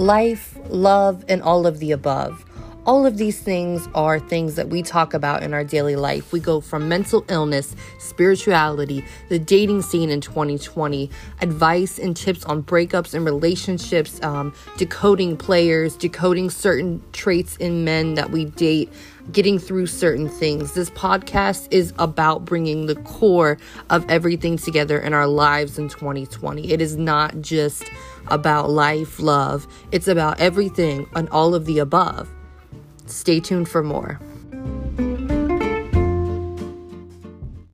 life, love, and all of the above. All of these things are things that we talk about in our daily life. We go from mental illness, spirituality, the dating scene in 2020, advice and tips on breakups and relationships, um, decoding players, decoding certain traits in men that we date, getting through certain things. This podcast is about bringing the core of everything together in our lives in 2020. It is not just about life, love, it's about everything and all of the above. Stay tuned for more.